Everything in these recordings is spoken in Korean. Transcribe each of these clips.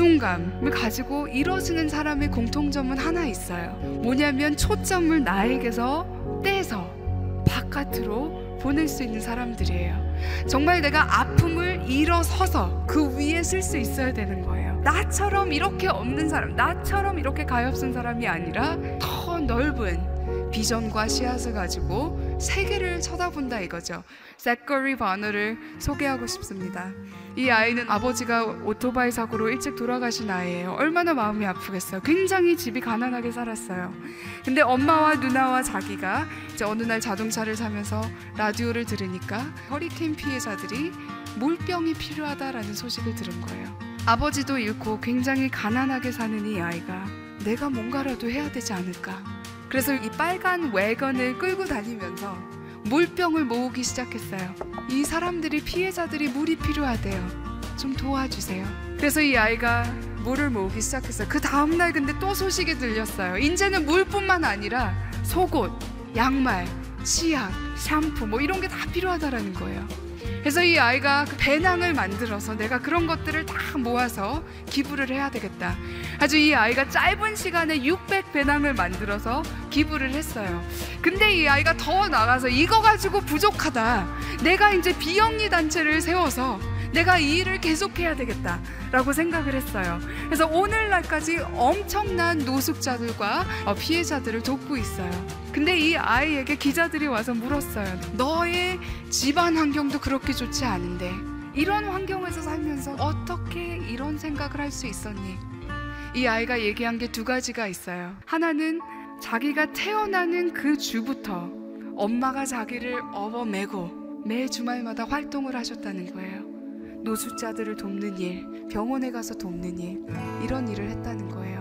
열등감을 가지고 이뤄지는 사람의 공통점은 하나 있어요. 뭐냐면 초점을 나에게서 떼서 바깥으로 보낼 수 있는 사람들이에요. 정말 내가 아픔을 일어서서 그 위에 쓸 수 있어야 되는 거예요. 나처럼 이렇게 없는 사람, 나처럼 이렇게 가엾은 사람이 아니라 더 넓은 비전과 씨앗을 가지고 세계를 쳐다본다 이거죠. 세커리 바너를 소개하고 싶습니다. 이 아이는 아버지가 오토바이 사고로 일찍 돌아가신 아이예요. 얼마나 마음이 아프겠어요. 굉장히 집이 가난하게 살았어요. 근데 엄마와 누나와 자기가 이제 어느 날 자동차를 사면서 라디오를 들으니까 허리케인 피해자들이 물병이 필요하다라는 소식을 들은 거예요. 아버지도 잃고 굉장히 가난하게 사는 이 아이가 내가 뭔가라도 해야 되지 않을까. 그래서 이 빨간 wä건을 끌고 다니면서 물병을 모으기 시작했어요. 이 사람들이 피해자들이 물이 필요하대요. 좀 도와주세요. 그래서 이 아이가 물을 모으기 시작했어요. 그 다음 날 근데 또 소식이 들렸어요. 이제는 물뿐만 아니라 속옷, 양말, 치약, 샴푸 뭐 이런 게 다 필요하다라는 거예요. 그래서 이 아이가 그 배낭을 만들어서 내가 그런 것들을 다 모아서 기부를 해야 되겠다. 아주 이 아이가 짧은 시간에 600 배낭을 만들어서 기부를 했어요. 근데 이 아이가 더 나가서 이거 가지고 부족하다. 내가 이제 비영리 단체를 세워서 내가 이 일을 계속해야 되겠다라고 생각을 했어요. 그래서 오늘날까지 엄청난 노숙자들과 어, 피해자들을 돕고 있어요. 근데 이 아이에게 기자들이 와서 물었어요. 너의 집안 환경도 그렇게 좋지 않은데 이런 환경에서 살면서 어떻게 이런 생각을 할 수 있었니? 이 아이가 얘기한 게 두 가지가 있어요. 하나는 자기가 태어나는 그 주부터 엄마가 자기를 업어매고 매 주말마다 활동을 하셨다는 거예요. 노숙자들을 돕는 일, 병원에 가서 돕는 일, 이런 일을 했다는 거예요.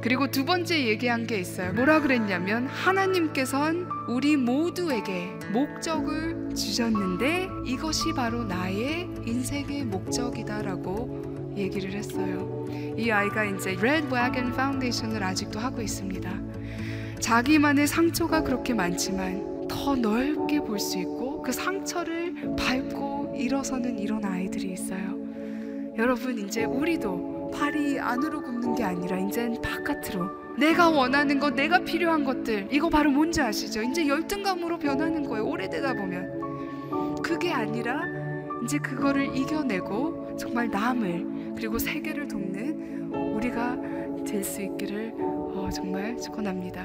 그리고 두 번째 얘기한 게 있어요. 뭐라 그랬냐면 하나님께선 우리 모두에게 목적을 주셨는데 이것이 바로 나의 인생의 목적이다라고 얘기를 했어요. 이 아이가 이제 Red Wagon Foundation을 아직도 하고 있습니다. 자기만의 상처가 그렇게 많지만 더 넓게 볼 수 있고 그 상처를 밟고 일어서는 이런 아이들이 있어요. 여러분 이제 우리도 팔이 안으로 굽는 게 아니라 이젠 바깥으로 내가 원하는 것, 내가 필요한 것들 이거 바로 뭔지 아시죠? 이제 열등감으로 변하는 거예요. 오래되다 보면 그게 아니라 이제 그거를 이겨내고 정말 남을 그리고 세계를 돕는 우리가 될 수 있기를 어, 정말 축원합니다.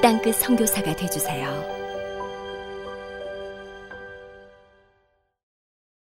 땅끝 성교사가 되주세요